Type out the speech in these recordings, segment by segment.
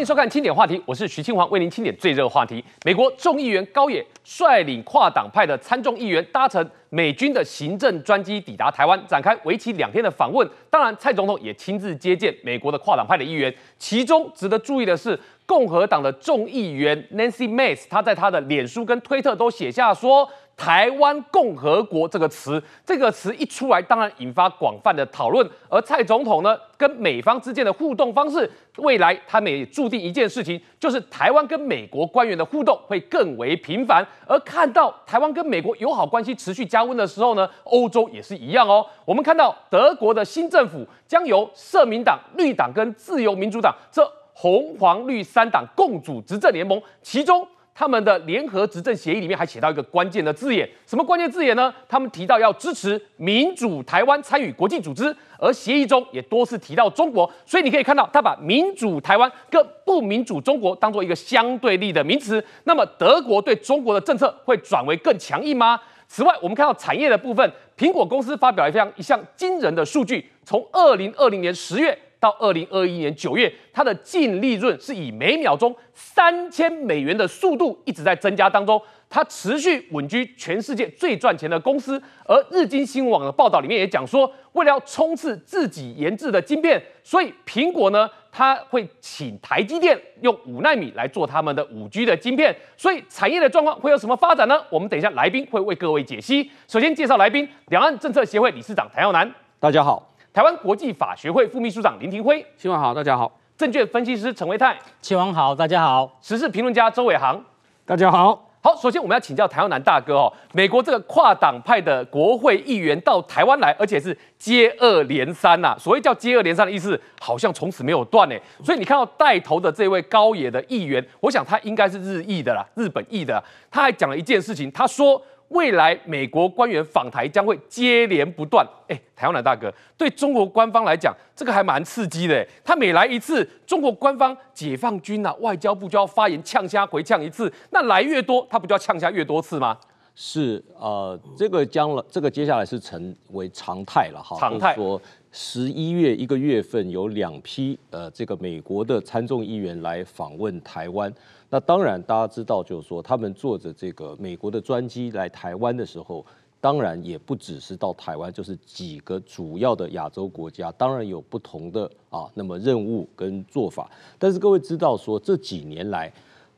迎收看《清点话题》，我是徐清煌，为您清点最热话题。美国众议员高野率领跨党派的参众议员搭乘美军的行政专机抵达台湾，展开为期两天的访问。当然，蔡总统也亲自接见美国的跨党派的议员。其中值得注意的是，共和党的众议员 Nancy Mace，他在他的脸书跟推特都写下说。台湾共和国这个词，这个词一出来，当然引发广泛的讨论。而蔡总统呢，跟美方之间的互动方式，未来他们也注定一件事情，就是台湾跟美国官员的互动会更为频繁。而看到台湾跟美国友好关系持续加温的时候呢，欧洲也是一样哦。我们看到德国的新政府将由社民党、绿党跟自由民主党这红黄绿三党共组执政联盟，其中。他们的联合执政协议里面还写到一个关键的字眼，什么关键字眼呢？他们提到要支持民主台湾参与国际组织，而协议中也多次提到中国，所以你可以看到，他把民主台湾跟不民主中国当做一个相对立的名词。那么德国对中国的政策会转为更强硬吗？此外，我们看到产业的部分，苹果公司发表了一项一项惊人的数据，从二零二零年十月。到二零二一年九月，它的净利润是以每秒钟三千美元的速度一直在增加当中，它持续稳居全世界最赚钱的公司。而日经新闻网的报道里面也讲说，为了要冲刺自己研制的晶片，所以苹果呢，它会请台积电用五纳米来做他们的五 G 的晶片。所以产业的状况会有什么发展呢？我们等一下来宾会为各位解析。首先介绍来宾，两岸政策协会理事长谭耀南，大家好。台湾国际法学会副秘书长林庭辉，新闻好，大家好；证券分析师陈维泰，新闻好，大家好；时事评论家周伟航，大家好。好，首先我们要请教台湾男大哥哦，美国这个跨党派的国会议员到台湾来，而且是接二连三呐、啊。所谓叫接二连三的意思，好像从此没有断哎。所以你看到带头的这位高野的议员，我想他应该是日裔的啦，日本裔的。他还讲了一件事情，他说。未来美国官员访台将会接连不断。哎，台湾的大哥，对中国官方来讲，这个还蛮刺激的。他每来一次，中国官方解放军啊，外交部就要发言呛虾回呛一次。那来越多，他不就要呛虾越多次吗？是，呃，这个将来，这个接下来是成为常态了哈。常态说，十一月一个月份有两批呃，这个美国的参众议员来访问台湾。那当然，大家知道，就是说，他们坐着这个美国的专机来台湾的时候，当然也不只是到台湾，就是几个主要的亚洲国家，当然有不同的啊，那么任务跟做法。但是各位知道，说这几年来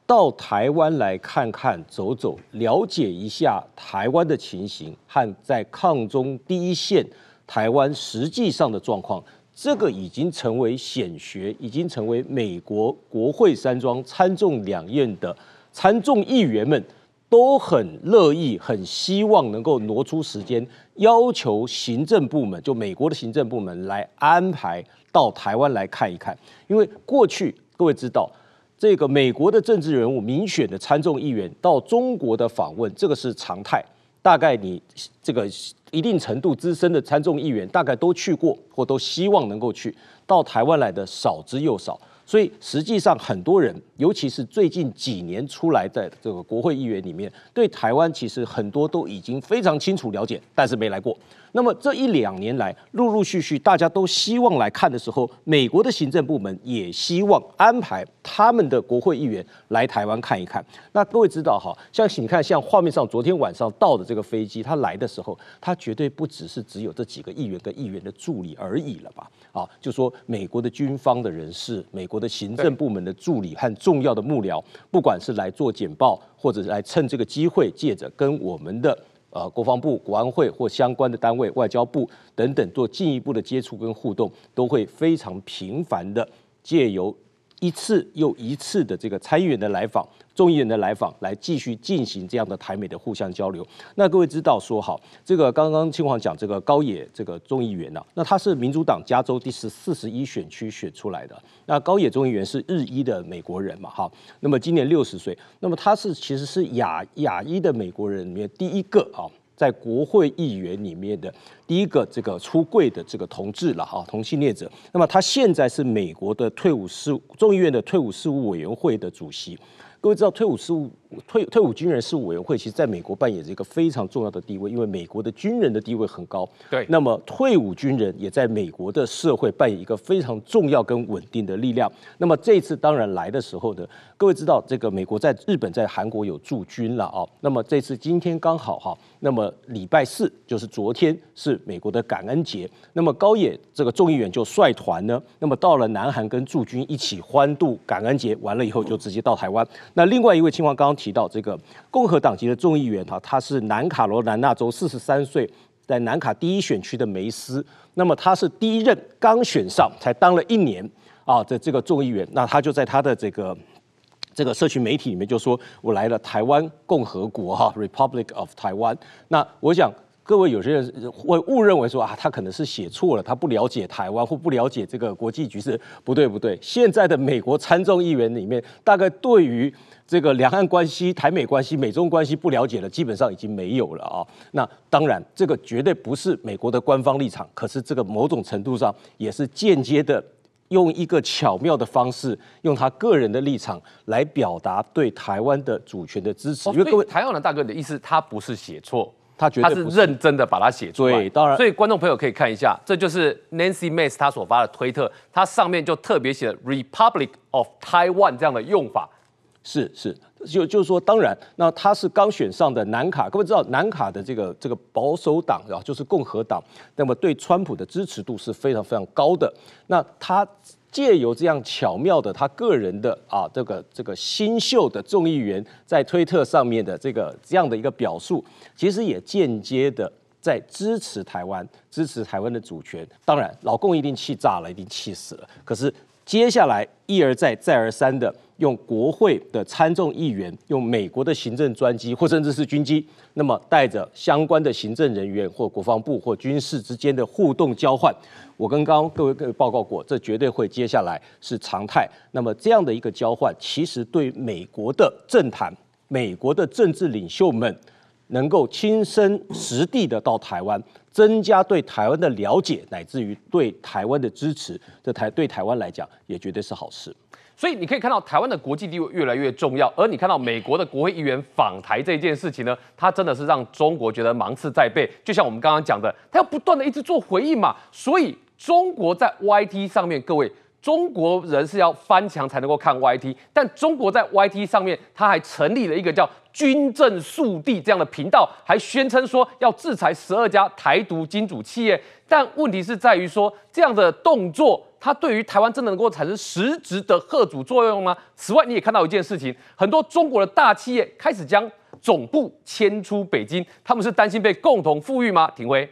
到台湾来看看、走走，了解一下台湾的情形和在抗中第一线台湾实际上的状况。这个已经成为显学，已经成为美国国会山庄参众两院的参众议员们都很乐意、很希望能够挪出时间，要求行政部门，就美国的行政部门来安排到台湾来看一看。因为过去各位知道，这个美国的政治人物、民选的参众议员到中国的访问，这个是常态。大概你这个一定程度资深的参众议员，大概都去过或都希望能够去到台湾来的少之又少，所以实际上很多人，尤其是最近几年出来的这个国会议员里面，对台湾其实很多都已经非常清楚了解，但是没来过。那么这一两年来，陆陆续续大家都希望来看的时候，美国的行政部门也希望安排他们的国会议员来台湾看一看。那各位知道哈，像你看，像画面上昨天晚上到的这个飞机，他来的时候，他绝对不只是只有这几个议员跟议员的助理而已了吧？啊，就说美国的军方的人士、美国的行政部门的助理和重要的幕僚，不管是来做简报，或者是来趁这个机会借着跟我们的。呃，国防部、国安会或相关的单位、外交部等等做进一步的接触跟互动，都会非常频繁的借由一次又一次的这个参议员的来访、众议员的来访，来继续进行这样的台美的互相交流。那各位知道说好，这个刚刚清华讲这个高野这个众议员呢、啊，那他是民主党加州第十四十一选区选出来的。那高野众议员是日裔的美国人嘛，哈，那么今年六十岁，那么他是其实是亚亚裔的美国人里面第一个啊。在国会议员里面的第一个这个出柜的这个同志了哈，同性恋者。那么他现在是美国的退伍事务众议院的退伍事务委员会的主席。各位知道，退伍事务退退伍军人事务委员会，其实在美国扮演着一个非常重要的地位，因为美国的军人的地位很高。对，那么退伍军人也在美国的社会扮演一个非常重要跟稳定的力量。那么这一次当然来的时候呢，各位知道，这个美国在日本、在韩国有驻军了啊。那么这次今天刚好哈，那么礼拜四就是昨天是美国的感恩节，那么高野这个众议员就率团呢，那么到了南韩跟驻军一起欢度感恩节，完了以后就直接到台湾。那另外一位情况刚刚提到这个共和党籍的众议员哈，他是南卡罗来纳州四十三岁，在南卡第一选区的梅斯，那么他是第一任刚选上，才当了一年啊的这个众议员，那他就在他的这个这个社群媒体里面就说：“我来了台湾共和国哈，Republic of Taiwan。”那我想。各位有些人会误认为说啊，他可能是写错了，他不了解台湾或不了解这个国际局势。不对不对，现在的美国参众议员里面，大概对于这个两岸关系、台美关系、美中关系不了解的，基本上已经没有了啊。那当然，这个绝对不是美国的官方立场，可是这个某种程度上也是间接的，用一个巧妙的方式，用他个人的立场来表达对台湾的主权的支持。因为各位，台湾的大哥，你的意思，他不是写错。他绝对是认真的把它写出来，对，当然，所以观众朋友可以看一下，这就是 Nancy Mace 他所发的推特，他上面就特别写了 Republic of Taiwan 这样的用法，是是，就就是说，当然，那他是刚选上的南卡，各位知道南卡的这个这个保守党啊，就是共和党，那么对川普的支持度是非常非常高的，那他。借由这样巧妙的他个人的啊这个这个新秀的众议员在推特上面的这个这样的一个表述，其实也间接的在支持台湾，支持台湾的主权。当然，老共一定气炸了，一定气死了。可是接下来一而再再而三的用国会的参众议员，用美国的行政专机或甚至是军机，那么带着相关的行政人员或国防部或军事之间的互动交换。我跟刚刚各位各位报告过，这绝对会接下来是常态。那么这样的一个交换，其实对美国的政坛、美国的政治领袖们，能够亲身实地的到台湾，增加对台湾的了解，乃至于对台湾的支持，这台对台湾来讲，也绝对是好事。所以你可以看到，台湾的国际地位越来越重要。而你看到美国的国会议员访台这件事情呢，它真的是让中国觉得芒刺在背。就像我们刚刚讲的，他要不断的一直做回应嘛，所以。中国在 YT 上面，各位中国人是要翻墙才能够看 YT，但中国在 YT 上面，他还成立了一个叫“军政速递”这样的频道，还宣称说要制裁十二家台独金主企业。但问题是在于说，这样的动作，它对于台湾真的能够产生实质的吓阻作用吗？此外，你也看到一件事情，很多中国的大企业开始将总部迁出北京，他们是担心被共同富裕吗？廷辉。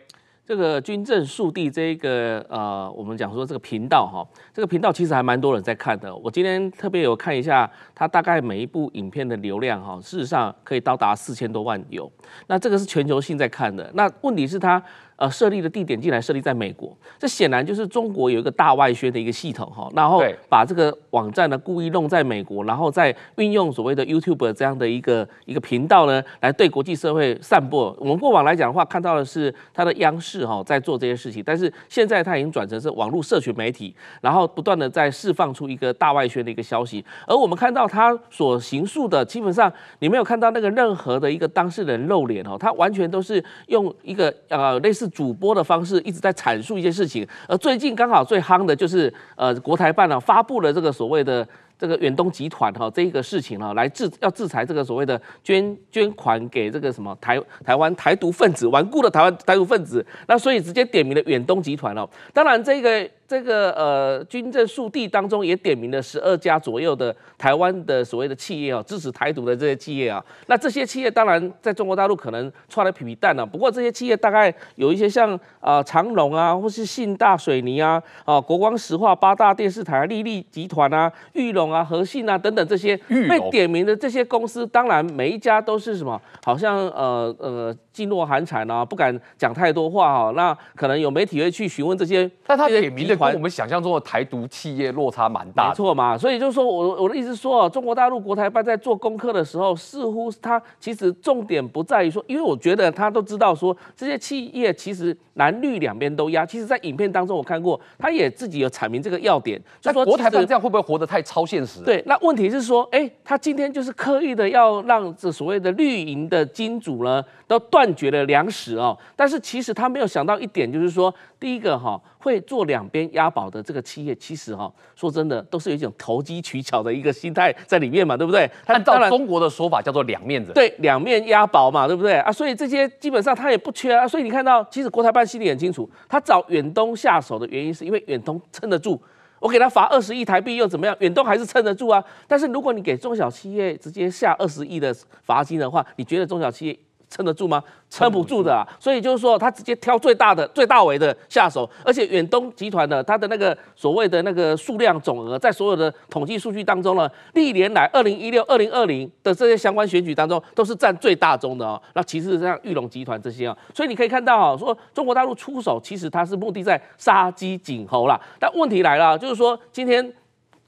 这个军政速递这个呃，我们讲说这个频道哈，这个频道其实还蛮多人在看的。我今天特别有看一下，它大概每一部影片的流量哈，事实上可以到达四千多万有。那这个是全球性在看的。那问题是它。呃，设立的地点竟然设立在美国，这显然就是中国有一个大外宣的一个系统哈，然后把这个网站呢故意弄在美国，然后再运用所谓的 YouTube 这样的一个一个频道呢，来对国际社会散播。我们过往来讲的话，看到的是它的央视哈在做这些事情，但是现在它已经转成是网络社群媒体，然后不断的在释放出一个大外宣的一个消息。而我们看到他所行述的，基本上你没有看到那个任何的一个当事人露脸哦，他完全都是用一个呃类似。主播的方式一直在阐述一些事情，而最近刚好最夯的就是呃国台办呢、啊、发布了这个所谓的这个远东集团哈、这一个事情哈、啊、来制要制裁这个所谓的捐捐款给这个什么台台湾台独分子顽固的台湾台独分子，那所以直接点名了远东集团哦、当然这个。这个呃军政速递当中也点名了十二家左右的台湾的所谓的企业啊，支持台独的这些企业啊，那这些企业当然在中国大陆可能踹了皮皮蛋了，不过这些企业大概有一些像啊、呃、长荣啊，或是信大水泥啊，啊国光石化、八大电视台、力丽集团啊、裕隆啊、和信啊等等这些被点名的这些公司，当然每一家都是什么，好像呃呃噤若寒蝉啊，不敢讲太多话哈、啊，那可能有媒体会去询问这些，但他点名的。环，我们想象中的台独企业落差蛮大。没错嘛，所以就是说我我的意思说，中国大陆国台办在做功课的时候，似乎他其实重点不在于说，因为我觉得他都知道说这些企业其实蓝绿两边都压。其实，在影片当中我看过，他也自己有阐明这个要点，就说国台办这样会不会活得太超现实？对，那问题是说，哎，他今天就是刻意的要让这所谓的绿营的金主呢，都断绝了粮食哦。但是其实他没有想到一点，就是说，第一个哈，会做两边押宝的这个企业，其实哈，说真的，都是有一种投机取巧的一个心态在里面嘛，对不对？按照中国的说法叫做两面子，对，两面押宝嘛，对不对啊？所以这些基本上他也不缺啊。所以你看到，其实国台办心里很清楚，他找远东下手的原因，是因为远东撑得住。我给他罚二十亿台币又怎么样？远东还是撑得住啊。但是如果你给中小企业直接下二十亿的罚金的话，你觉得中小企业？撑得住吗？撑不住的啊！所以就是说，他直接挑最大的、最大尾的下手，而且远东集团的它的那个所谓的那个数量总额，在所有的统计数据当中呢，历年来二零一六、二零二零的这些相关选举当中，都是占最大宗的哦。那其实像裕隆集团这些啊，所以你可以看到啊，说中国大陆出手，其实它是目的在杀鸡儆猴啦。但问题来了，就是说今天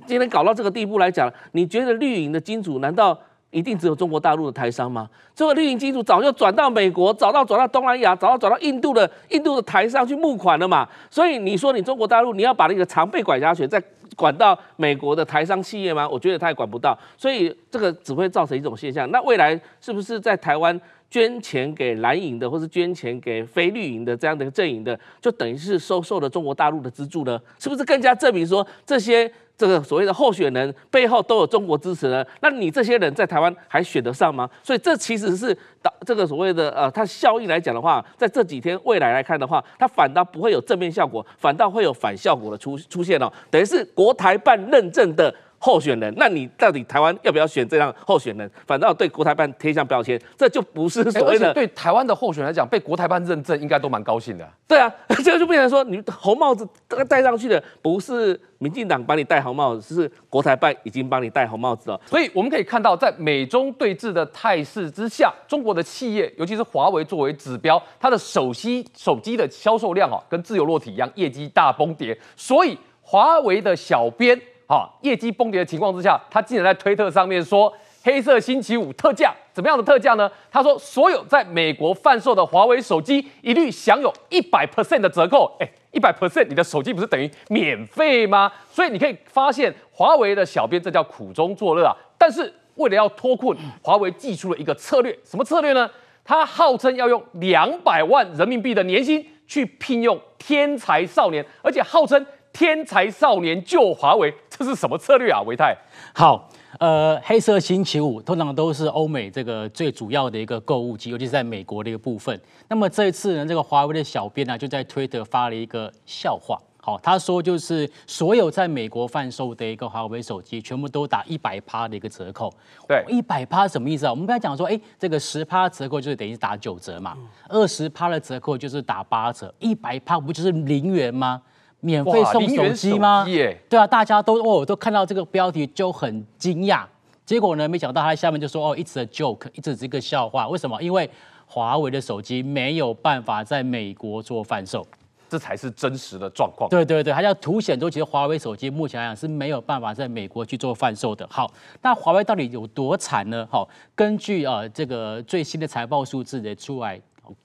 今天搞到这个地步来讲，你觉得绿营的金主难道？一定只有中国大陆的台商吗？这个绿营金主早就转到美国，早到转到东南亚，早到转到印度的印度的台商去募款了嘛。所以你说你中国大陆你要把那个常备管辖权再管到美国的台商企业吗？我觉得他也管不到。所以这个只会造成一种现象。那未来是不是在台湾捐钱给蓝营的，或是捐钱给非绿营的这样的一个阵营的，就等于是收受了中国大陆的资助呢？是不是更加证明说这些？这个所谓的候选人背后都有中国支持呢？那你这些人在台湾还选得上吗？所以这其实是导这个所谓的呃，它效应来讲的话，在这几天未来来看的话，它反倒不会有正面效果，反倒会有反效果的出出现哦。等于是国台办认证的。候选人，那你到底台湾要不要选这样候选人？反倒对国台办贴上标签，这就不是所谓的。对台湾的候选人来讲，被国台办认证，应该都蛮高兴的。对啊，这个就变成说，你红帽子戴上去的不是民进党帮你戴红帽子，是国台办已经帮你戴红帽子了。所以我们可以看到，在美中对峙的态势之下，中国的企业，尤其是华为作为指标，它的手机手机的销售量啊，跟自由落体一样，业绩大崩跌。所以华为的小编。啊，业绩崩跌的情况之下，他竟然在推特上面说“黑色星期五特价”，怎么样的特价呢？他说所有在美国贩售的华为手机一律享有一百 percent 的折扣。哎，一百 percent，你的手机不是等于免费吗？所以你可以发现，华为的小编这叫苦中作乐啊。但是为了要脱困，华为祭出了一个策略，什么策略呢？他号称要用两百万人民币的年薪去聘用天才少年，而且号称。天才少年救华为，这是什么策略啊？维泰，好，呃，黑色星期五通常都是欧美这个最主要的一个购物季，尤其是在美国的一个部分。那么这一次呢，这个华为的小编呢，就在推特发了一个笑话。好，他说就是所有在美国贩售的一个华为手机，全部都打一百趴的一个折扣。对，一百趴什么意思啊？我们刚才讲说，哎，这个十趴折扣就是等于打九折嘛，二十趴的折扣就是打八折，一百趴不就是零元吗？免费送手机吗？对啊，大家都哦都看到这个标题就很惊讶。结果呢，没想到他下面就说哦，it's a joke，只是一个笑话。为什么？因为华为的手机没有办法在美国做贩售，这才是真实的状况。对对对，他要凸显说，其实华为手机目前来讲是没有办法在美国去做贩售的。好，那华为到底有多惨呢？好，根据呃这个最新的财报数字的出来，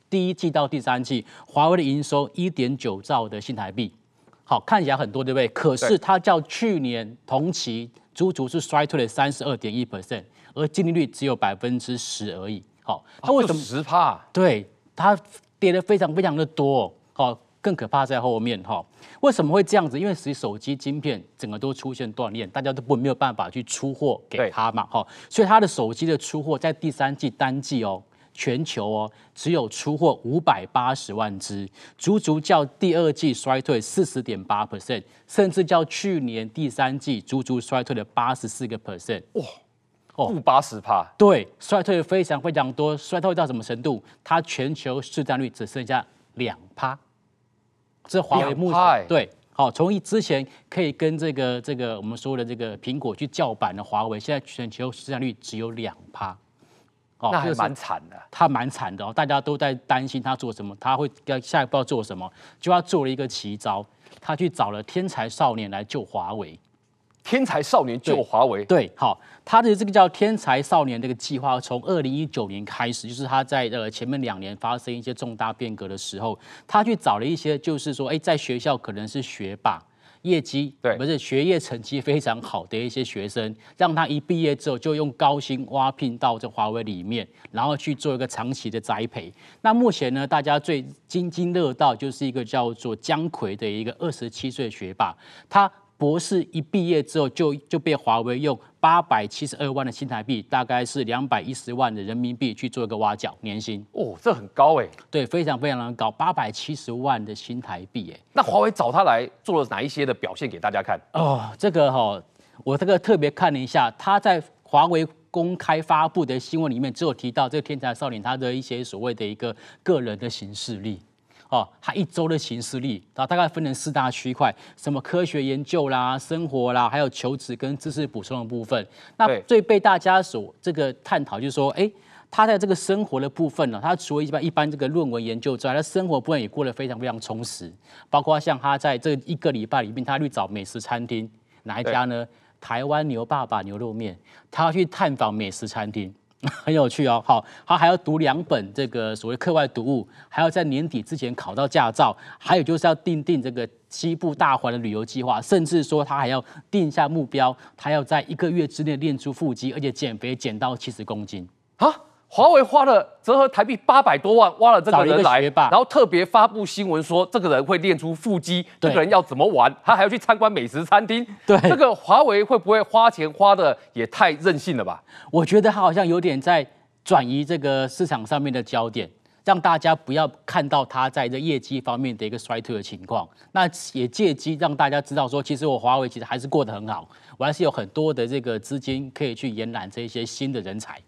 第一季到第三季，华为的营收一点九兆的新台币。好，看起来很多，对不对？可是它较去年同期足足是衰退了三十二点一 percent，而净利率只有百分之十而已。好，它为什么十趴？对，它跌得非常非常的多。好，更可怕在后面。哈，为什么会这样子？因为实际手机晶片整个都出现断裂，大家都不没有办法去出货给他嘛。哈，所以它的手机的出货在第三季单季哦。全球哦，只有出货五百八十万只，足足较第二季衰退四十点八 percent，甚至较去年第三季足足衰退了八十四个 percent。哇，哦，负八十趴，对，衰退非常非常多，衰退到什么程度？它全球市占率只剩下两趴。这华为目前、欸、对，好，从之前可以跟这个这个我们说的这个苹果去叫板的华为，现在全球市占率只有两趴。哦，那还蛮惨的，他蛮惨的哦，大家都在担心他做什么，他会要下一步要做什么，就他做了一个奇招。他去找了天才少年来救华为。天才少年救华为，对，好，他的这个叫天才少年这个计划，从二零一九年开始，就是他在呃前面两年发生一些重大变革的时候，他去找了一些，就是说，哎，在学校可能是学霸，业绩对，不是学业成绩非常好的一些学生，让他一毕业之后就用高薪挖聘到这华为里面，然后去做一个长期的栽培。那目前呢，大家最津津乐道就是一个叫做姜奎的一个二十七岁学霸，他。博士一毕业之后就就被华为用八百七十二万的新台币，大概是两百一十万的人民币去做一个挖角年薪。哦，这很高哎。对，非常非常的高，八百七十万的新台币哎。那华为找他来做了哪一些的表现给大家看？哦，这个哈、哦，我这个特别看了一下，他在华为公开发布的新闻里面，只有提到这个天才少年他的一些所谓的一个个人的行事历。哦，他一周的行事历，然后大概分成四大区块，什么科学研究啦、生活啦，还有求职跟知识补充的部分。那最被大家所这个探讨就是说，哎，他在这个生活的部分呢，他除了一般一般这个论文研究之外，他生活部分也过得非常非常充实。包括像他在这一个礼拜里面，他去找美食餐厅，哪一家呢？台湾牛爸爸牛肉面，他要去探访美食餐厅。很有趣哦，好，他还要读两本这个所谓课外读物，还要在年底之前考到驾照，还有就是要订定这个西部大环的旅游计划，甚至说他还要定下目标，他要在一个月之内练出腹肌，而且减肥减到七十公斤啊。华为花了折合台币八百多万挖了这个人来，然后特别发布新闻说这个人会练出腹肌，这个人要怎么玩，他还要去参观美食餐厅。对，这个华为会不会花钱花的也太任性了吧？我觉得他好像有点在转移这个市场上面的焦点，让大家不要看到他在这业绩方面的一个衰退的情况。那也借机让大家知道说，其实我华为其实还是过得很好，我还是有很多的这个资金可以去延揽这些新的人才。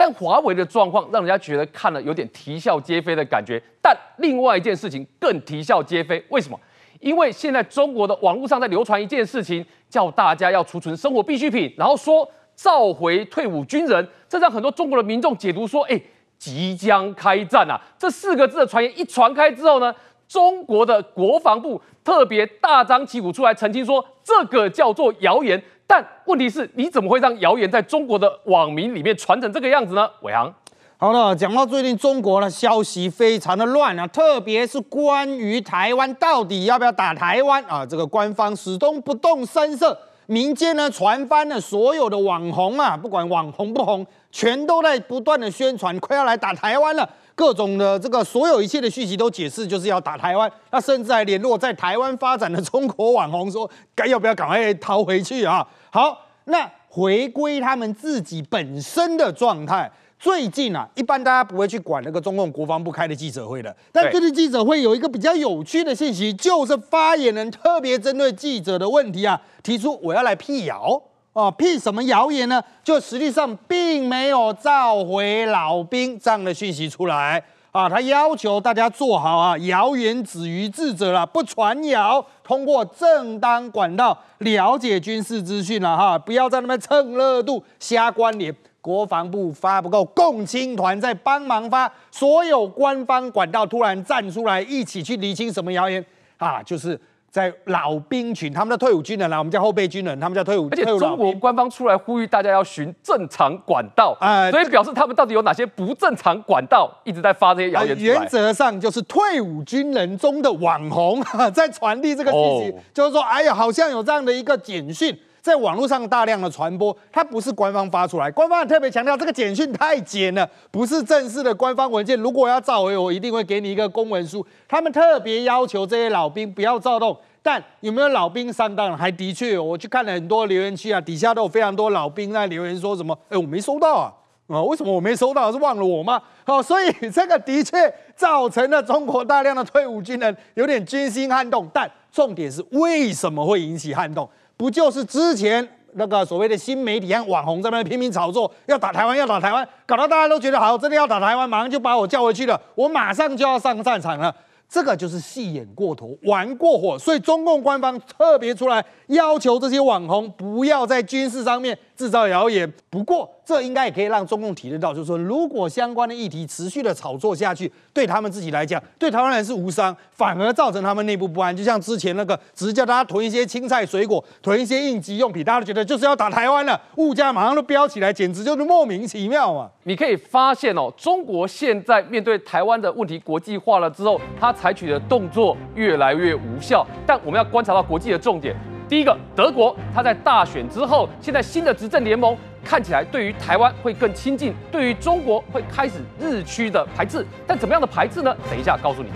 但华为的状况让人家觉得看了有点啼笑皆非的感觉。但另外一件事情更啼笑皆非，为什么？因为现在中国的网络上在流传一件事情，叫大家要储存生活必需品，然后说召回退伍军人，这让很多中国的民众解读说，哎，即将开战啊！这四个字的传言一传开之后呢，中国的国防部特别大张旗鼓出来澄清说，这个叫做谣言。但问题是，你怎么会让谣言在中国的网民里面传成这个样子呢？伟航，好了，讲到最近中国的消息非常的乱啊，特别是关于台湾到底要不要打台湾啊，这个官方始终不动声色，民间呢传翻了所有的网红啊，不管网红不红，全都在不断的宣传，快要来打台湾了。各种的这个所有一切的讯息都解释就是要打台湾，那甚至还联络在台湾发展的中国网红说，该要不要赶快逃回去啊？好，那回归他们自己本身的状态。最近啊，一般大家不会去管那个中共国防部开的记者会的，但这次记者会有一个比较有趣的信息，就是发言人特别针对记者的问题啊，提出我要来辟谣。哦，辟什么谣言呢？就实际上并没有召回老兵这样的讯息出来啊。他要求大家做好啊，谣言止于智者了，不传谣，通过正当管道了解军事资讯了哈，不要在那边蹭热度瞎关联。国防部发不够，共青团在帮忙发，所有官方管道突然站出来一起去厘清什么谣言啊，就是。在老兵群，他们的退伍军人啦，我们叫后备军人，他们叫退伍。而且中国官方出来呼吁大家要循正常管道，呃，所以表示他们到底有哪些不正常管道一直在发这些谣言。原则上就是退伍军人中的网红在传递这个信息，哦，就是说，哎呀，好像有这样的一个简讯。在网络上大量的传播，它不是官方发出来，官方特别强调这个简讯太简了，不是正式的官方文件。如果要召回，我一定会给你一个公文书。他们特别要求这些老兵不要躁动，但有没有老兵上当？还的确有，我去看了很多留言区啊，底下都有非常多老兵在留言说什么？哎，我没收到啊，啊，为什么我没收到？是忘了我吗？好，所以这个的确造成了中国大量的退伍军人有点军心撼动。但重点是为什么会引起撼动？不就是之前那个所谓的新媒体和网红在那拼命炒作，要打台湾，要打台湾，搞到大家都觉得好，真的要打台湾，马上就把我叫回去了，我马上就要上战场了。这个就是戏演过头，玩过火，所以中共官方特别出来要求这些网红不要在军事上面制造谣言。不过，这应该也可以让中共体认到，就是说，如果相关的议题持续的炒作下去，对他们自己来讲，对台湾人是无伤，反而造成他们内部不安。就像之前那个，只是叫大家囤一些青菜水果，囤一些应急用品，大家都觉得就是要打台湾了，物价马上都飙起来，简直就是莫名其妙嘛。你可以发现哦，中国现在面对台湾的问题国际化了之后，它采取的动作越来越无效。但我们要观察到国际的重点，第一个，德国，它在大选之后，现在新的执政联盟看起来对于台湾会更亲近，对于中国会开始日趋的排斥。但怎么样的排斥呢？等一下告诉你。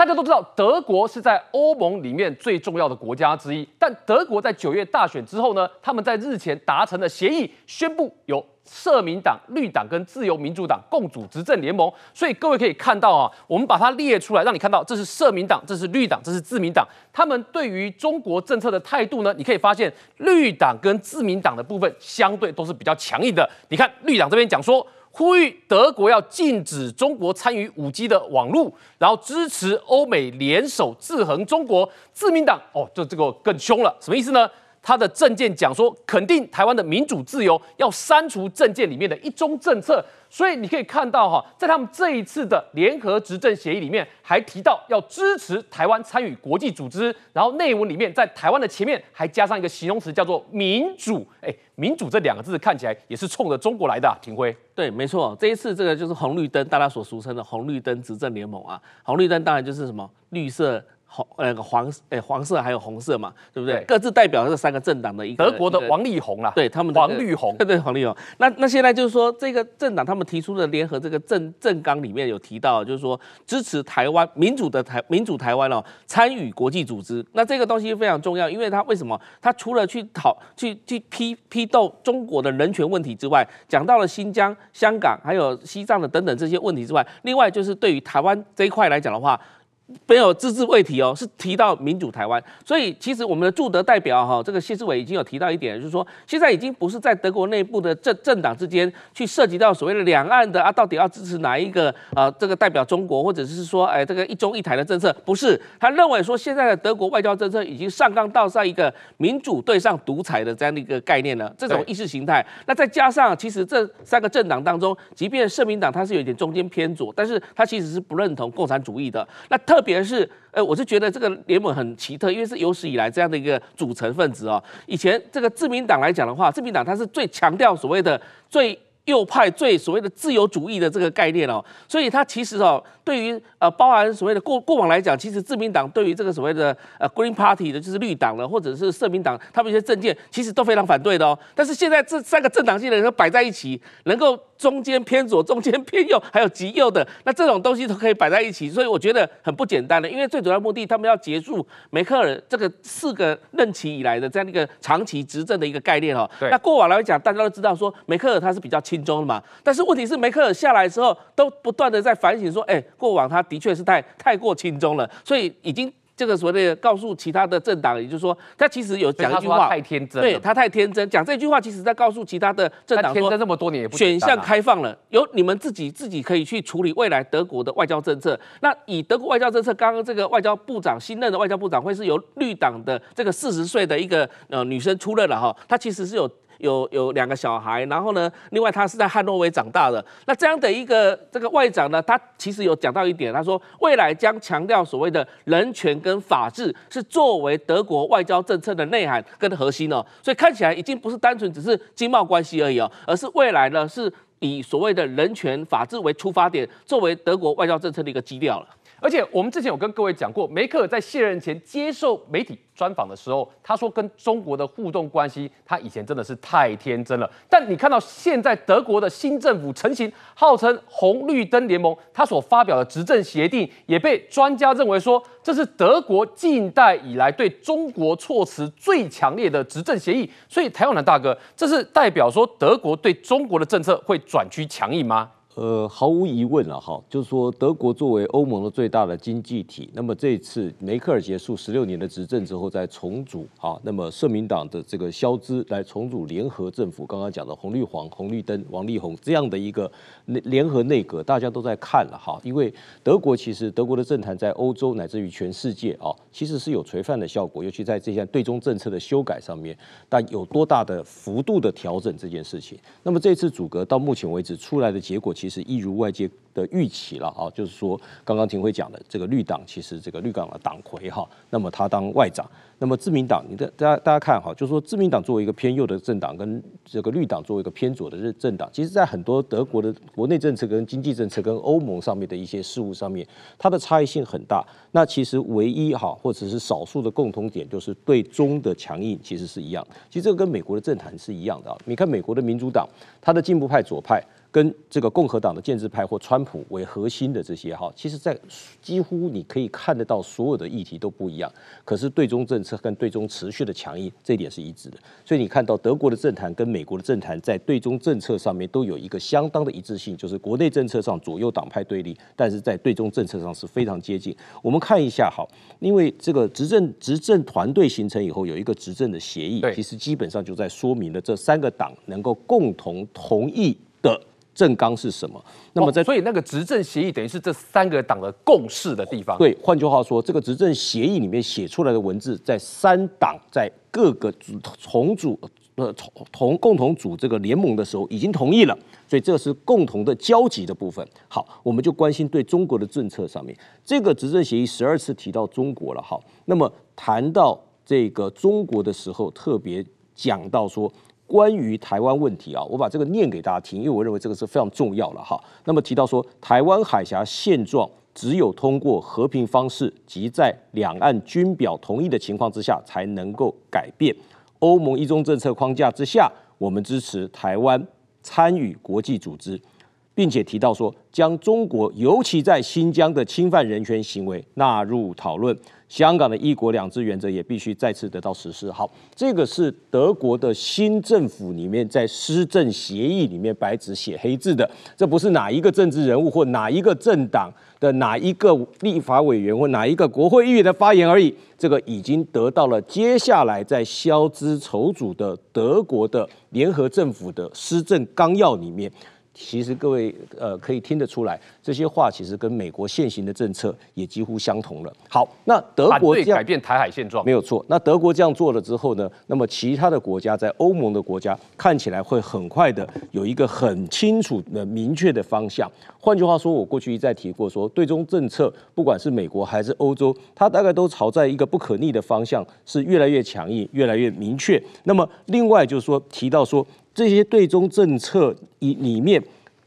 大家都知道，德国是在欧盟里面最重要的国家之一。但德国在九月大选之后呢，他们在日前达成了协议，宣布由社民党、绿党跟自由民主党共组执政联盟。所以各位可以看到啊，我们把它列出来，让你看到这是社民党，这是绿党，这是自民党。他们对于中国政策的态度呢，你可以发现绿党跟自民党的部分相对都是比较强硬的。你看绿党这边讲说。呼吁德国要禁止中国参与五 G 的网络，然后支持欧美联手制衡中国。自民党哦，就这个更凶了，什么意思呢？他的政见讲说，肯定台湾的民主自由，要删除政见里面的一中政策。所以你可以看到哈，在他们这一次的联合执政协议里面，还提到要支持台湾参与国际组织，然后内文里面在台湾的前面还加上一个形容词，叫做民主。哎，民主这两个字看起来也是冲着中国来的啊，廷辉。对，没错，这一次这个就是红绿灯，大家所俗称的红绿灯执政联盟啊。红绿灯当然就是什么绿色。红那个黄诶黄色还有红色嘛，对不对？对各自代表这三个政党的一个德国的王力宏啦，对他们的、这个、黄绿红，对对黄绿红。那那现在就是说，这个政党他们提出的联合这个政政纲里面有提到，就是说支持台湾民主的台民主台湾哦，参与国际组织。那这个东西非常重要，因为他为什么？他除了去讨去去批批斗中国的人权问题之外，讲到了新疆、香港还有西藏的等等这些问题之外，另外就是对于台湾这一块来讲的话。没有只字未提哦，是提到民主台湾，所以其实我们的驻德代表哈，这个谢志伟已经有提到一点，就是说现在已经不是在德国内部的政政党之间去涉及到所谓的两岸的啊，到底要支持哪一个啊？这个代表中国，或者是说哎，这个一中一台的政策，不是，他认为说现在的德国外交政策已经上纲到上一个民主对上独裁的这样的一个概念了，这种意识形态。那再加上其实这三个政党当中，即便社民党它是有点中间偏左，但是它其实是不认同共产主义的。那特 特别是，呃，我是觉得这个联盟很奇特，因为是有史以来这样的一个组成分子哦。以前这个自民党来讲的话，自民党它是最强调所谓的最右派、最所谓的自由主义的这个概念哦，所以它其实哦。对于呃，包含所谓的过过往来讲，其实自民党对于这个所谓的呃 Green Party 的，就是绿党了，或者是社民党，他们一些政见其实都非常反对的哦。但是现在这三个政党性的人摆在一起，能够中间偏左、中间偏右，还有极右的，那这种东西都可以摆在一起，所以我觉得很不简单的。因为最主要目的，他们要结束梅克尔这个四个任期以来的这样一个长期执政的一个概念哦。那过往来讲，大家都知道说梅克尔他是比较亲中的嘛，但是问题是梅克尔下来之后，都不断的在反省说，哎。过往他的确是太太过亲中了，所以已经这个所谓的告诉其他的政党，也就是说，他其实有讲一句话，太天真，对他太天真，讲这句话，其实在告诉其他的政党说，天真这么多年，选项开放了，由你们自己自己可以去处理未来德国的外交政策。那以德国外交政策，刚刚这个外交部长新任的外交部长会是由绿党的这个四十岁的一个呃女生出任了哈，她其实是有。有有两个小孩，然后呢，另外他是在汉诺威长大的。那这样的一个这个外长呢，他其实有讲到一点，他说未来将强调所谓的人权跟法治是作为德国外交政策的内涵跟核心哦。所以看起来已经不是单纯只是经贸关系而已哦，而是未来呢是以所谓的人权法治为出发点，作为德国外交政策的一个基调了。而且我们之前有跟各位讲过，梅克尔在卸任前接受媒体专访的时候，他说跟中国的互动关系，他以前真的是太天真了。但你看到现在德国的新政府成型，号称红绿灯联盟，他所发表的执政协定，也被专家认为说，这是德国近代以来对中国措辞最强烈的执政协议。所以，台湾的大哥，这是代表说德国对中国的政策会转趋强硬吗？呃，毫无疑问了哈，就是说德国作为欧盟的最大的经济体，那么这次梅克尔结束十六年的执政之后再重组啊，那么社民党的这个肖兹来重组联合政府，刚刚讲的红绿黄红绿灯王力宏这样的一个联联合内阁，大家都在看了哈，因为德国其实德国的政坛在欧洲乃至于全世界啊，其实是有垂范的效果，尤其在这项对中政策的修改上面，但有多大的幅度的调整这件事情，那么这次组阁到目前为止出来的结果。其实一如外界的预期了啊，就是说刚刚廷辉讲的这个绿党，其实这个绿党的党魁哈，那么他当外长，那么自民党，你的大家大家看哈，就是说自民党作为一个偏右的政党，跟这个绿党作为一个偏左的政党，其实在很多德国的国内政策、跟经济政策、跟欧盟上面的一些事务上面，它的差异性很大。那其实唯一哈，或者是少数的共同点，就是对中的强硬其实是一样。其实这个跟美国的政坛是一样的啊。你看美国的民主党，它的进步派左派。跟这个共和党的建制派或川普为核心的这些哈，其实，在几乎你可以看得到所有的议题都不一样，可是对中政策跟对中持续的强硬，这一点是一致的。所以你看到德国的政坛跟美国的政坛在对中政策上面都有一个相当的一致性，就是国内政策上左右党派对立，但是在对中政策上是非常接近。我们看一下哈，因为这个执政执政团队形成以后，有一个执政的协议，其实基本上就在说明了这三个党能够共同同意的。政纲是什么？那么在、哦、所以那个执政协议等于是这三个党的共识的地方。对，换句话说，这个执政协议里面写出来的文字，在三党在各个重组呃同同共同组这个联盟的时候已经同意了，所以这是共同的交集的部分。好，我们就关心对中国的政策上面，这个执政协议十二次提到中国了。好，那么谈到这个中国的时候，特别讲到说。关于台湾问题啊，我把这个念给大家听，因为我认为这个是非常重要的哈。那么提到说，台湾海峡现状只有通过和平方式及在两岸均表同意的情况之下，才能够改变。欧盟一中政策框架之下，我们支持台湾参与国际组织，并且提到说，将中国尤其在新疆的侵犯人权行为纳入讨论。香港的一国两制原则也必须再次得到实施。好，这个是德国的新政府里面在施政协议里面白纸写黑字的，这不是哪一个政治人物或哪一个政党的哪一个立法委员或哪一个国会议员的发言而已，这个已经得到了接下来在肖兹筹组的德国的联合政府的施政纲要里面。其实各位呃可以听得出来，这些话其实跟美国现行的政策也几乎相同了。好，那德国这样改变台海现状没有错。那德国这样做了之后呢，那么其他的国家在欧盟的国家看起来会很快的有一个很清楚的明确的方向。换句话说，我过去一再提过说，对中政策不管是美国还是欧洲，它大概都朝在一个不可逆的方向，是越来越强硬，越来越明确。那么另外就是说提到说。这些对中政策里里面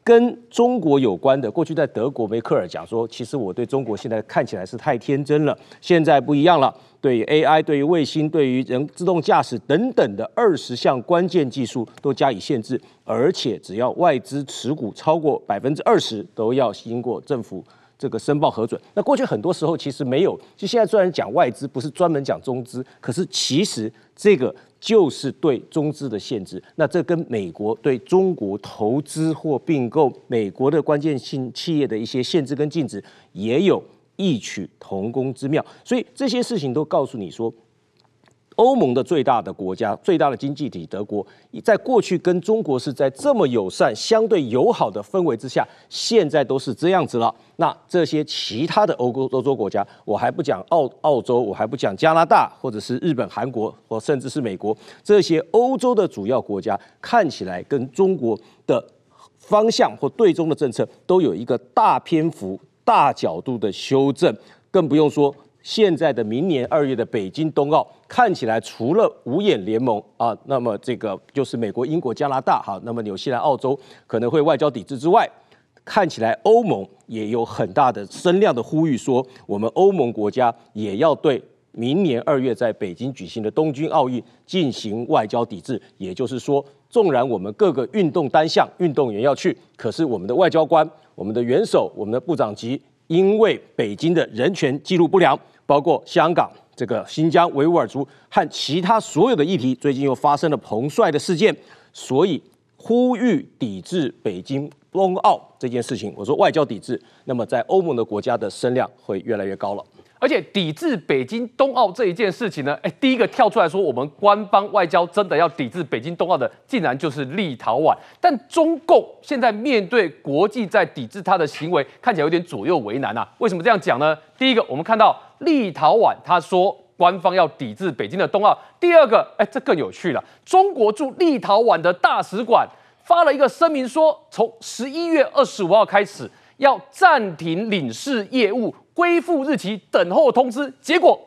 跟中国有关的，过去在德国梅克尔讲说，其实我对中国现在看起来是太天真了，现在不一样了。对于 AI、对于卫星、对于人自动驾驶等等的二十项关键技术都加以限制，而且只要外资持股超过百分之二十，都要经过政府这个申报核准。那过去很多时候其实没有，就现在虽然讲外资，不是专门讲中资，可是其实这个。就是对中资的限制，那这跟美国对中国投资或并购美国的关键性企业的一些限制跟禁止，也有异曲同工之妙。所以这些事情都告诉你说。欧盟的最大的国家、最大的经济体德国，在过去跟中国是在这么友善、相对友好的氛围之下，现在都是这样子了。那这些其他的欧欧欧洲国家，我还不讲澳澳洲，我还不讲加拿大，或者是日本、韩国，或甚至是美国，这些欧洲的主要国家，看起来跟中国的方向或对中的政策都有一个大篇幅、大角度的修正，更不用说。现在的明年二月的北京冬奥，看起来除了五眼联盟啊，那么这个就是美国、英国、加拿大哈，那么纽西兰、澳洲可能会外交抵制之外，看起来欧盟也有很大的声量的呼吁，说我们欧盟国家也要对明年二月在北京举行的东京奥运进行外交抵制。也就是说，纵然我们各个运动单项运动员要去，可是我们的外交官、我们的元首、我们的部长级，因为北京的人权记录不良。包括香港、这个新疆维吾尔族和其他所有的议题，最近又发生了彭帅的事件，所以呼吁抵制北京冬奥这件事情。我说外交抵制，那么在欧盟的国家的声量会越来越高了。而且抵制北京冬奥这一件事情呢，哎，第一个跳出来说我们官方外交真的要抵制北京冬奥的，竟然就是立陶宛。但中共现在面对国际在抵制他的行为，看起来有点左右为难啊。为什么这样讲呢？第一个，我们看到立陶宛他说官方要抵制北京的冬奥。第二个，哎，这更有趣了，中国驻立陶宛的大使馆发了一个声明说，从十一月二十五号开始要暂停领事业务。恢复日期等候通知，结果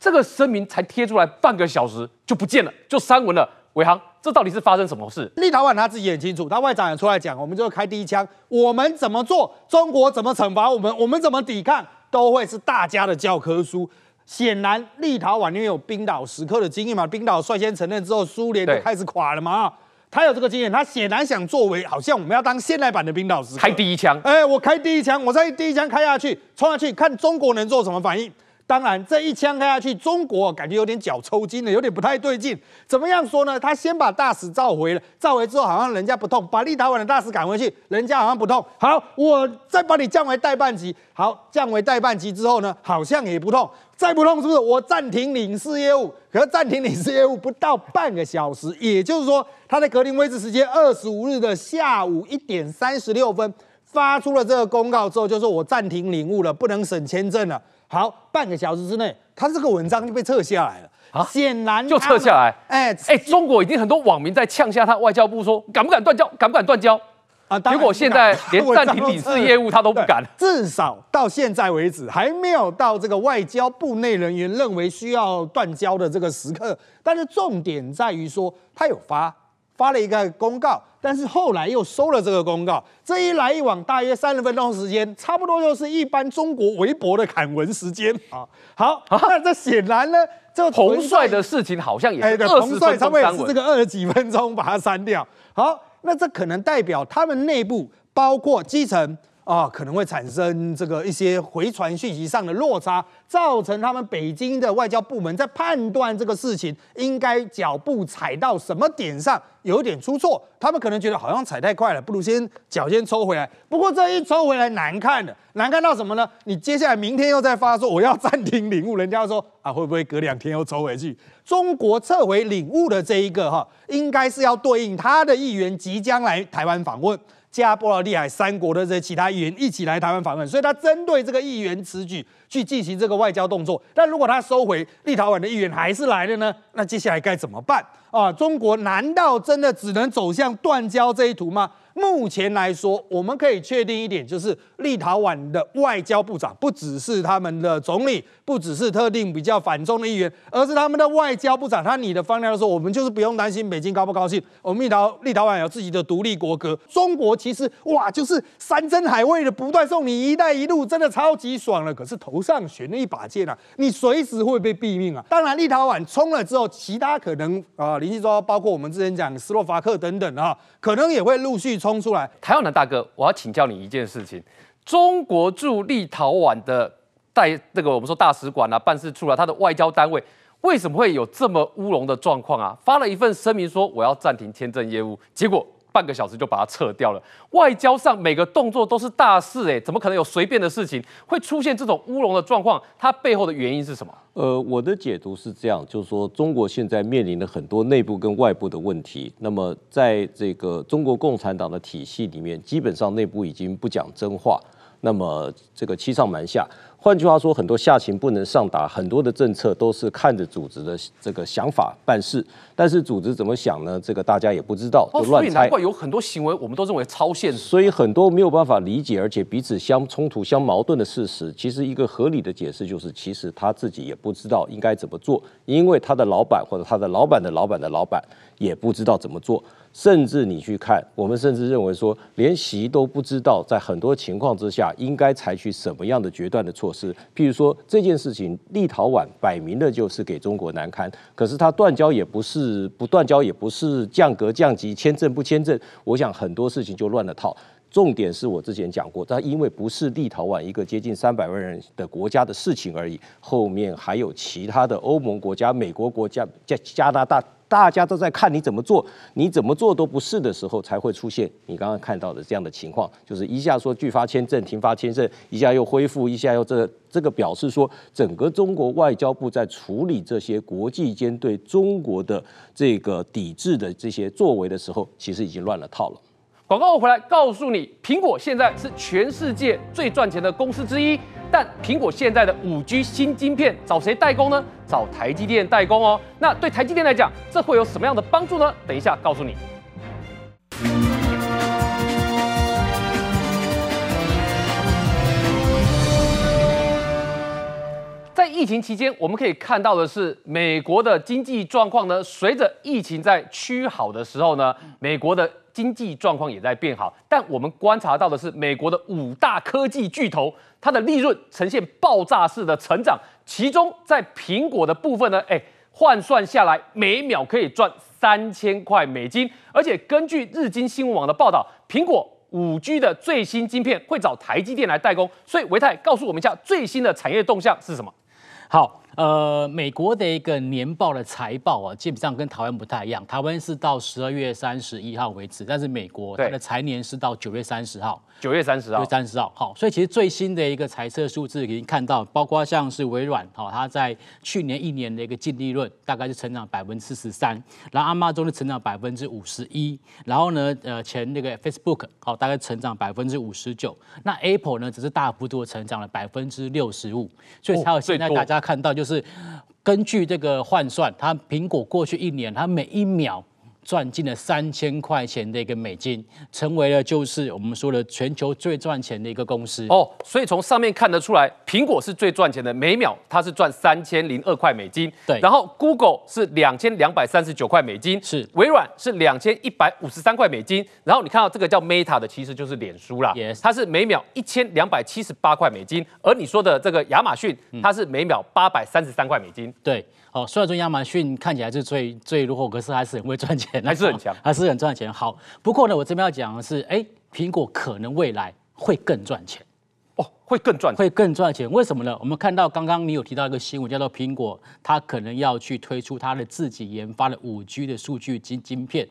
这个声明才贴出来半个小时就不见了，就删文了。伟航，这到底是发生什么事？立陶宛他自己很清楚，他外长也出来讲，我们就开第一枪，我们怎么做，中国怎么惩罚我们，我们怎么抵抗，都会是大家的教科书。显然，立陶宛因为有冰岛时刻的经验嘛，冰岛率先承认之后，苏联就开始垮了嘛。他有这个经验，他显然想作为，好像我们要当现代版的冰岛时刻，开第一枪。哎，我开第一枪，我再第一枪开下去，冲下去，看中国能做什么反应。当然，这一枪开下去，中国感觉有点脚抽筋了，有点不太对劲。怎么样说呢？他先把大使召回了，召回之后好像人家不痛，把立陶宛的大使赶回去，人家好像不痛。好，我再把你降为代办级。好，降为代办级之后呢，好像也不痛，再不痛是不是？我暂停领事业务。可是暂停领事业务不到半个小时，也就是说，他在格林威治时间二十五日的下午一点三十六分发出了这个公告之后，就说我暂停领务了，不能审签证了。好，半个小时之内，他这个文章就被撤下来了。啊，显然就撤下来。哎哎，中国已经很多网民在呛下他外交部说，敢不敢断交？敢不敢断交？啊，结果现在 连暂停领事业务他都不敢。至少到现在为止，还没有到这个外交部内人员认为需要断交的这个时刻。但是重点在于说，他有发。发了一个公告，但是后来又收了这个公告，这一来一往大约三十分钟时间，差不多就是一般中国微博的砍文时间 啊。好，那这显然呢，这个彭帅的事情好像也是二十帅差不多也是这个二十几分钟把它删掉。好，那这可能代表他们内部包括基层。啊、可能会产生这个一些回传讯息上的落差，造成他们北京的外交部门在判断这个事情应该脚步踩到什么点上有点出错，他们可能觉得好像踩太快了，不如先脚先抽回来。不过这一抽回来难看的，难看到什么呢？你接下来明天又再发说我要暂停领悟，人家说啊会不会隔两天又抽回去？中国撤回领悟的这一个哈，应该是要对应他的议员即将来台湾访问。加波罗的海三国的这些其他议员一起来台湾访问，所以他针对这个议员此举去进行这个外交动作。但如果他收回立陶宛的议员还是来了呢？那接下来该怎么办啊？中国难道真的只能走向断交这一途吗？目前来说，我们可以确定一点，就是立陶宛的外交部长不只是他们的总理，不只是特定比较反中的议员，而是他们的外交部长。他拟的方量说，我们就是不用担心北京高不高兴，我们立陶立陶宛有自己的独立国歌。中国其实哇，就是山珍海味的不断送你“一带一路”，真的超级爽了。可是头上悬了一把剑啊，你随时会被毙命啊！当然，立陶宛冲了之后，其他可能啊，林庆洲包括我们之前讲斯洛伐克等等啊，可能也会陆续冲。冲出来，台湾的大哥，我要请教你一件事情：中国驻立陶宛的代这个我们说大使馆啊、办事处啊，它的外交单位为什么会有这么乌龙的状况啊？发了一份声明说我要暂停签证业务，结果。半个小时就把它撤掉了。外交上每个动作都是大事，哎，怎么可能有随便的事情会出现这种乌龙的状况？它背后的原因是什么？呃，我的解读是这样，就是说中国现在面临了很多内部跟外部的问题。那么在这个中国共产党的体系里面，基本上内部已经不讲真话，那么这个欺上瞒下。换句话说，很多下情不能上达，很多的政策都是看着组织的这个想法办事。但是组织怎么想呢？这个大家也不知道，就乱猜。所以难怪有很多行为，我们都认为超现实。所以很多没有办法理解，而且彼此相冲突、相矛盾的事实，其实一个合理的解释就是，其实他自己也不知道应该怎么做，因为他的老板或者他的老板的老板的老板也不知道怎么做。甚至你去看，我们甚至认为说，连习都不知道，在很多情况之下应该采取什么样的决断的措施。譬如说这件事情，立陶宛摆明的就是给中国难堪，可是他断交也不是，不断交也不是降格降级，签证不签证，我想很多事情就乱了套。重点是我之前讲过，它因为不是立陶宛一个接近三百万人的国家的事情而已，后面还有其他的欧盟国家、美国国家、加加拿大。大家都在看你怎么做，你怎么做都不是的时候，才会出现你刚刚看到的这样的情况，就是一下说拒发签证、停发签证，一下又恢复，一下又这这个表示说，整个中国外交部在处理这些国际间对中国的这个抵制的这些作为的时候，其实已经乱了套了。广告我回来告诉你，苹果现在是全世界最赚钱的公司之一。但苹果现在的五 G 新晶片找谁代工呢？找台积电代工哦。那对台积电来讲，这会有什么样的帮助呢？等一下告诉你。在疫情期间，我们可以看到的是，美国的经济状况呢，随着疫情在趋好的时候呢，美国的。经济状况也在变好，但我们观察到的是，美国的五大科技巨头，它的利润呈现爆炸式的成长。其中，在苹果的部分呢，哎，换算下来每秒可以赚三千块美金。而且，根据日经新闻网的报道，苹果五 G 的最新晶片会找台积电来代工。所以，维泰告诉我们一下最新的产业动向是什么？好。呃，美国的一个年报的财报啊，基本上跟台湾不太一样。台湾是到十二月三十一号为止，但是美国它的财年是到九月三十号。九月三十号，九月三十号，好，所以其实最新的一个财测数字已经看到，包括像是微软，好，它在去年一年的一个净利润大概是成长百分之四十三，然后 Amazon 是成长百分之五十一，然后呢，呃，前那个 Facebook 好，大概成长百分之五十九，那 Apple 呢只是大幅度的成长了百分之六十五，所以才有现在大家看到就是是根据这个换算，它苹果过去一年它每一秒。赚进了三千块钱的一个美金，成为了就是我们说的全球最赚钱的一个公司哦。所以从上面看得出来，苹果是最赚钱的，每秒它是赚三千零二块美金。对，然后 Google 是两千两百三十九块美金，是微软是两千一百五十三块美金。然后你看到这个叫 Meta 的，其实就是脸书啦，Yes，它是每秒一千两百七十八块美金。而你说的这个亚马逊，它是每秒八百三十三块美金。对。哦，虽然说亚马逊看起来是最最落后，可是还是很会赚钱，还是很强，还是很赚钱。好，不过呢，我这边要讲的是，哎，苹果可能未来会更赚钱哦，会更赚钱，会更赚钱。为什么呢？我们看到刚刚你有提到一个新闻，叫做苹果它可能要去推出它的自己研发的五 G 的数据晶晶片，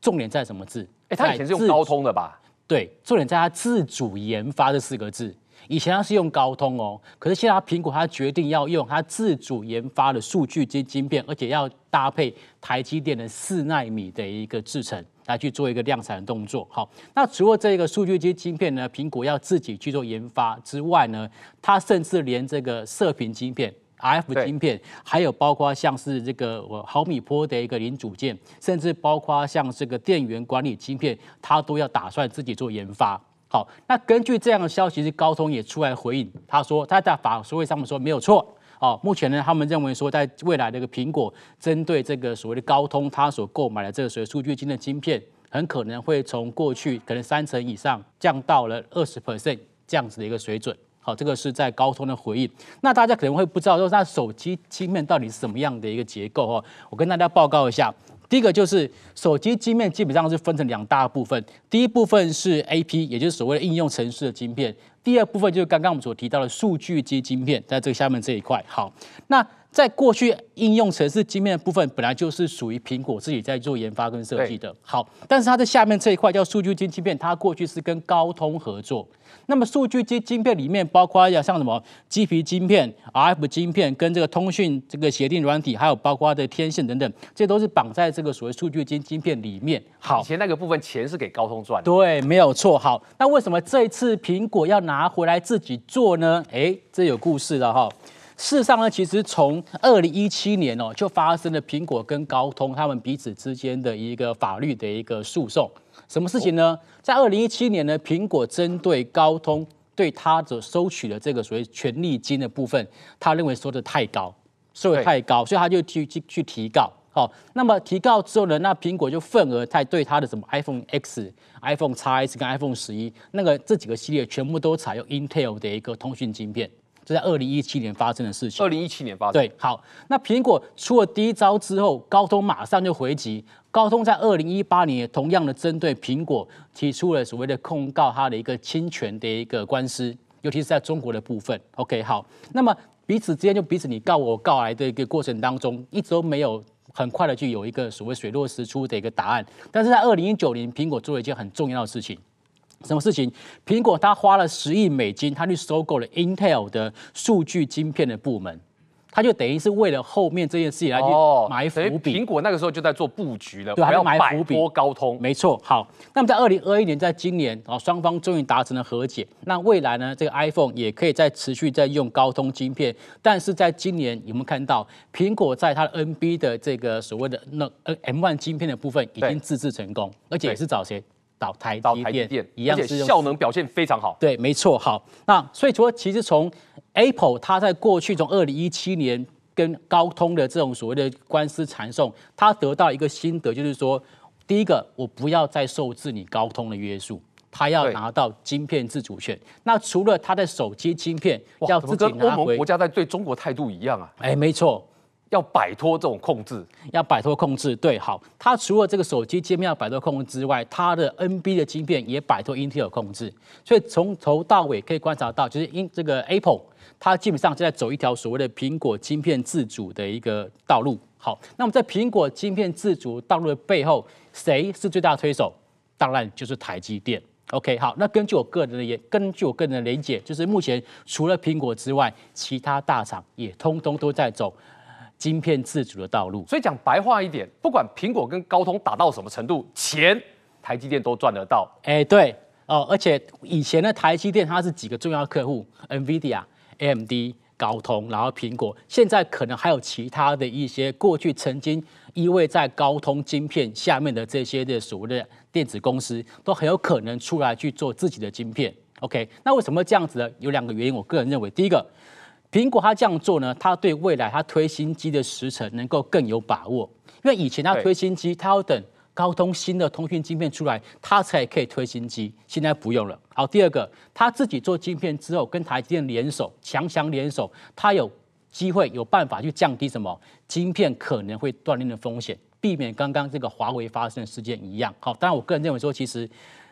重点在什么字？哎，它以前是用高通的吧？对，重点在它自主研发这四个字。以前它是用高通哦，可是现在苹果它决定要用它自主研发的数据晶晶片，而且要搭配台积电的四纳米的一个制程来去做一个量产的动作。好，那除了这个数据机晶片呢，苹果要自己去做研发之外呢，它甚至连这个射频晶片、RF 晶片，还有包括像是这个毫米波的一个零组件，甚至包括像这个电源管理晶片，它都要打算自己做研发。好，那根据这样的消息，是高通也出来回应，他说他在法说会上面说没有错。哦，目前呢，他们认为说，在未来这个苹果针对这个所谓的高通，他所购买的这个所谓数据晶的晶片，很可能会从过去可能三成以上降到了二十 percent 这样子的一个水准。好，这个是在高通的回应。那大家可能会不知道说，它手机芯片到底是什么样的一个结构？哦，我跟大家报告一下。第一个就是手机晶片基本上是分成两大部分，第一部分是 AP，也就是所谓的应用程式的晶片；第二部分就是刚刚我们所提到的数据机晶片，在这个下面这一块。好，那在过去应用程式晶片的部分，本来就是属于苹果自己在做研发跟设计的。好，但是它的下面这一块叫数据晶晶片，它过去是跟高通合作。那么数据晶晶片里面包括要像什么基皮晶片、RF 晶片，跟这个通讯这个协定软体，还有包括的天线等等，这都是绑在这个所谓数据晶晶片里面。好，以前那个部分钱是给高通赚的。对，没有错。好，那为什么这一次苹果要拿回来自己做呢？哎，这有故事的哈。事实上呢，其实从二零一七年哦，就发生了苹果跟高通他们彼此之间的一个法律的一个诉讼。什么事情呢？在二零一七年呢，苹果针对高通对他所收取的这个所谓权利金的部分，他认为收的太高，收的太高，所以他就去去去提告。好，那么提告之后呢，那苹果就份额在对它的什么 iPhone X、iPhone XS 跟 iPhone 十一那个这几个系列全部都采用 Intel 的一个通讯晶片。这在二零一七年发生的事情。二零一七年发生。对，好，那苹果出了第一招之后，高通马上就回击。高通在二零一八年同样的针对苹果提出了所谓的控告，它的一个侵权的一个官司，尤其是在中国的部分。OK，好，那么彼此之间就彼此你告我告来的一个过程当中，一直都没有。很快的就有一个所谓水落石出的一个答案，但是在二零一九年，苹果做了一件很重要的事情，什么事情？苹果它花了十亿美金，它去收购了 Intel 的数据晶片的部门。他就等于是为了后面这件事情来去埋伏笔。苹果那个时候就在做布局了，对，还要埋伏笔。高通，没错。好，那么在二零二一年，在今年，啊，双方终于达成了和解。那未来呢，这个 iPhone 也可以再持续在用高通晶片。但是在今年，有没有看到苹果在它的 NB 的这个所谓的那 M One 晶片的部分已经自制成功，而且也是找谁？找台积电，一样是效能表现非常好。对，没错。好，那所以说，其实从 Apple 它在过去从二零一七年跟高通的这种所谓的官司缠讼，它得到一个心得，就是说，第一个，我不要再受制你高通的约束，它要拿到晶片自主权。那除了它的手机晶片要自己拿回，欧盟国家在对中国态度一样啊？哎，没错。要摆脱这种控制，要摆脱控制，对，好，它除了这个手机界面要摆脱控制之外，它的 NB 的晶片也摆脱 Intel 控制，所以从头到尾可以观察到，就是因这个 Apple，它基本上就在走一条所谓的苹果晶片自主的一个道路。好，那么在苹果晶片自主道路的背后，谁是最大的推手？当然就是台积电。OK，好，那根据我个人的也根据我个人的理解，就是目前除了苹果之外，其他大厂也通通都在走。晶片自主的道路，所以讲白话一点，不管苹果跟高通打到什么程度，钱台积电都赚得到。哎、欸，对哦，而且以前的台积电它是几个重要客户，NVIDIA、AMD、高通，然后苹果，现在可能还有其他的一些过去曾经依偎在高通晶片下面的这些的所谓的电子公司，都很有可能出来去做自己的晶片。OK，那为什么这样子呢？有两个原因，我个人认为，第一个。苹果它这样做呢，它对未来它推新机的时程能够更有把握，因为以前它推新机，它要等高通新的通讯晶片出来，它才可以推新机，现在不用了。好，第二个，它自己做晶片之后，跟台积电联手，强强联手，它有机会有办法去降低什么晶片可能会断裂的风险，避免刚刚这个华为发生的事件一样。好，当然我个人认为说，其实，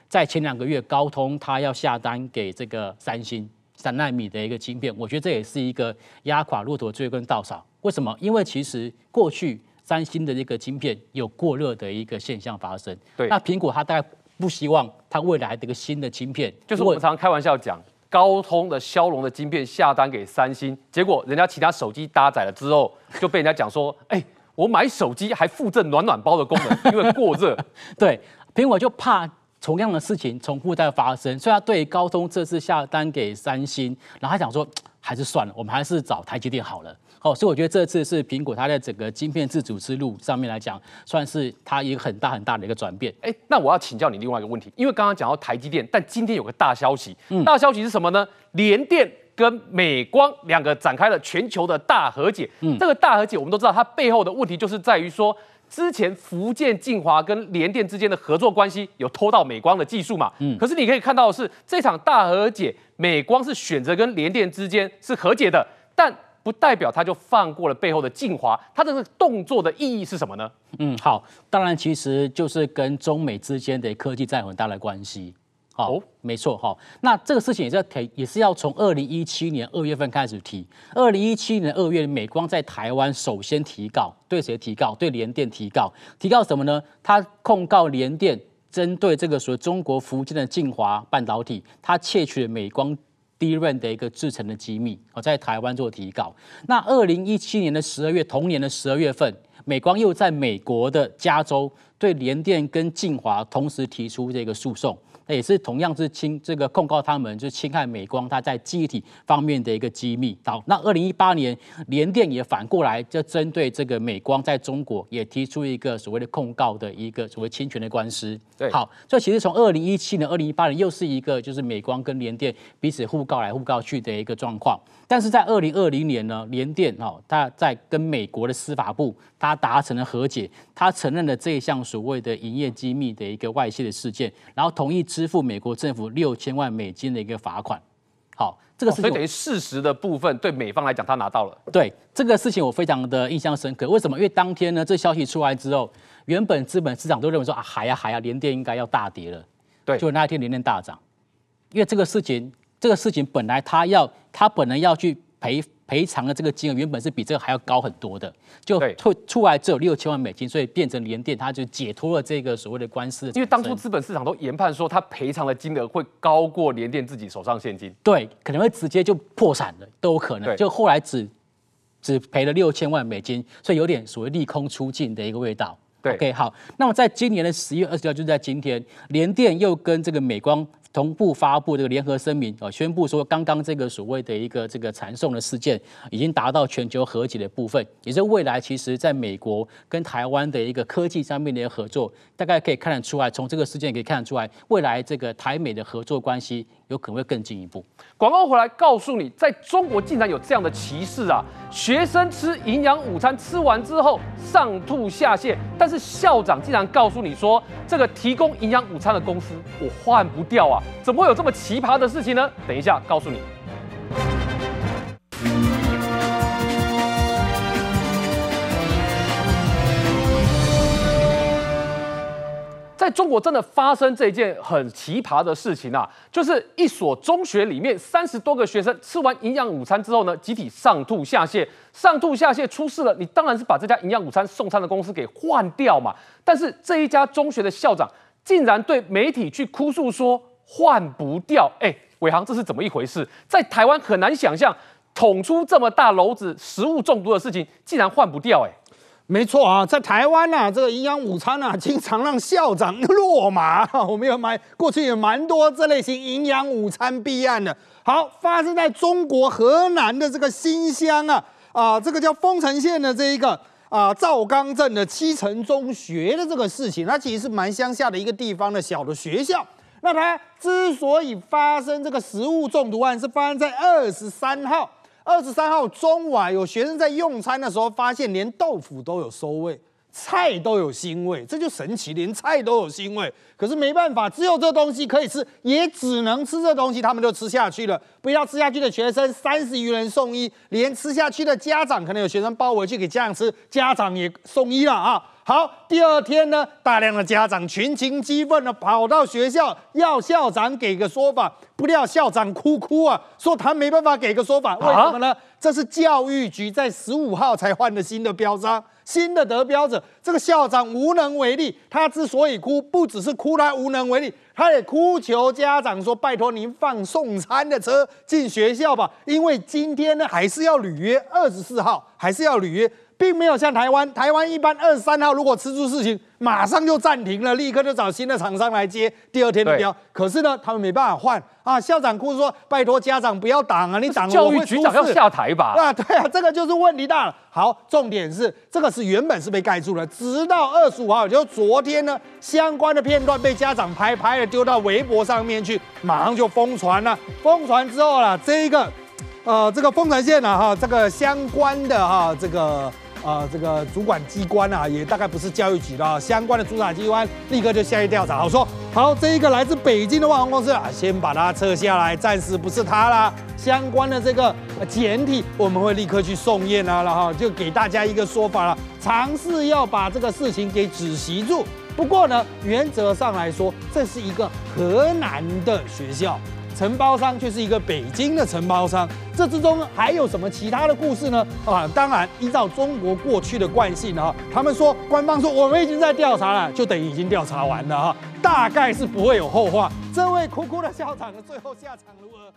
在前两个月，高通它要下单给这个三星。三纳米的一个晶片，我觉得这也是一个压垮骆驼最后一根稻草。为什么？因为其实过去三星的这个晶片有过热的一个现象发生。对，那苹果它大概不希望它未来这个新的晶片，就是我们常常开玩笑讲，高通的骁龙的晶片下单给三星，结果人家其他手机搭载了之后，就被人家讲说，哎，我买手机还附赠暖暖包的功能，因为过热。对，苹果就怕。同样的事情重复在发生，所以他对高通这次下单给三星，然后他想说还是算了，我们还是找台积电好了。哦，所以我觉得这次是苹果它在整个晶片自主之路上面来讲，算是它一个很大很大的一个转变。哎，那我要请教你另外一个问题，因为刚刚讲到台积电，但今天有个大消息，嗯大消息是什么呢？联电跟美光两个展开了全球的大和解。嗯，这个大和解我们都知道，它背后的问题就是在于说。之前福建晋华跟联电之间的合作关系有偷到美光的技术嘛？嗯，可是你可以看到的是这场大和解，美光是选择跟联电之间是和解的，但不代表他就放过了背后的晋华，他这个动作的意义是什么呢？嗯，好，当然其实就是跟中美之间的科技战有很大的关系。好，哦、没错哈。那这个事情也是要提，也是要从二零一七年二月份开始提。二零一七年二月，美光在台湾首先提告，对谁提告？对联电提告。提告什么呢？他控告联电针对这个所谓中国福建的晋华半导体，他窃取了美光 DRAM 的一个制成的机密，我在台湾做提告。那二零一七年的十二月，同年的十二月份，美光又在美国的加州对联电跟晋华同时提出这个诉讼。也是同样是侵这个控告他们，就是侵害美光它在记忆体方面的一个机密。好，那二零一八年联电也反过来就针对这个美光在中国也提出一个所谓的控告的一个所谓侵权的官司。对，好，所以其实从二零一七年、二零一八年又是一个就是美光跟联电彼此互告来互告去的一个状况。但是在二零二零年呢，联电哈，他在跟美国的司法部，他达成了和解，他承认了这一项所谓的营业机密的一个外泄的事件，然后同意支付美国政府六千万美金的一个罚款。好，这个事情、哦、所以等于事实的部分对美方来讲，他拿到了。对这个事情，我非常的印象深刻。为什么？因为当天呢，这消息出来之后，原本资本市场都认为说啊，海呀海呀，联电应该要大跌了。对，就那一天联电大涨，因为这个事情，这个事情本来他要，他本来要去赔。赔偿的这个金额原本是比这个还要高很多的，就退出来只有六千万美金，所以变成联电，它就解脱了这个所谓的官司。因为当初资本市场都研判说，它赔偿的金额会高过联电自己手上现金，对，可能会直接就破产了，都有可能。就后来只只赔了六千万美金，所以有点所谓利空出尽的一个味道。对，OK，好，那么在今年的十一月二十号，就在今天，联电又跟这个美光。同步发布这个联合声明，啊，宣布说刚刚这个所谓的一个这个传送的事件，已经达到全球和解的部分，也就是未来其实在美国跟台湾的一个科技上面的合作，大概可以看得出来，从这个事件可以看得出来，未来这个台美的合作关系有可能会更进一步。广告回来告诉你，在中国竟然有这样的歧视啊！学生吃营养午餐吃完之后上吐下泻，但是校长竟然告诉你说，这个提供营养午餐的公司我换不掉啊！怎么会有这么奇葩的事情呢？等一下告诉你。在中国真的发生这件很奇葩的事情啊，就是一所中学里面三十多个学生吃完营养午餐之后呢，集体上吐下泻，上吐下泻出事了，你当然是把这家营养午餐送餐的公司给换掉嘛。但是这一家中学的校长竟然对媒体去哭诉说。换不掉，哎，伟航，这是怎么一回事？在台湾很难想象，捅出这么大篓子食物中毒的事情，竟然换不掉，哎，没错啊，在台湾呐、啊，这个营养午餐啊，经常让校长落马。我们有蛮过去有蛮多这类型营养午餐弊案的。好，发生在中国河南的这个新乡啊，啊，这个叫丰城县的这一个啊赵刚镇的七城中学的这个事情，它其实是蛮乡下的一个地方的小的学校。那它之所以发生这个食物中毒案，是发生在二十三号。二十三号中午啊，有学生在用餐的时候，发现连豆腐都有馊味，菜都有腥味，这就神奇，连菜都有腥味。可是没办法，只有这东西可以吃，也只能吃这东西，他们就吃下去了。不要吃下去的学生三十余人送医，连吃下去的家长，可能有学生包回去给家长吃，家长也送医了啊。好，第二天呢，大量的家长群情激愤的跑到学校要校长给个说法，不料校长哭哭啊，说他没办法给个说法，为什么呢？这是教育局在十五号才换的新的标章，新的得标者，这个校长无能为力。他之所以哭，不只是哭他无能为力，他也哭求家长说：“拜托您放送餐的车进学校吧，因为今天呢还是要履约，二十四号还是要履约。”并没有像台湾，台湾一般二十三号如果吃出事情，马上就暂停了，立刻就找新的厂商来接第二天的标。可是呢，他们没办法换啊。校长哭说：“拜托家长不要挡啊，你挡了教育局长要下台吧？”啊，对啊，这个就是问题大了。好，重点是这个是原本是被盖住了，直到二十五号，也就是昨天呢，相关的片段被家长拍拍了，丢到微博上面去，马上就疯传了。疯传之后了，这一个呃，这个丰城县呢，哈，这个相关的哈，这个。啊、呃，这个主管机关啊，也大概不是教育局的，相关的主管机关立刻就下去调查。好说好，这一个来自北京的网红公司啊，先把它撤下来，暂时不是他啦。相关的这个简体，我们会立刻去送验啊，然后就给大家一个说法了，尝试要把这个事情给止息住。不过呢，原则上来说，这是一个河南的学校。承包商却是一个北京的承包商，这之中还有什么其他的故事呢？啊，当然，依照中国过去的惯性啊，他们说官方说我们已经在调查了，就等于已经调查完了哈，大概是不会有后话。这位哭哭的校长的最后下场如何？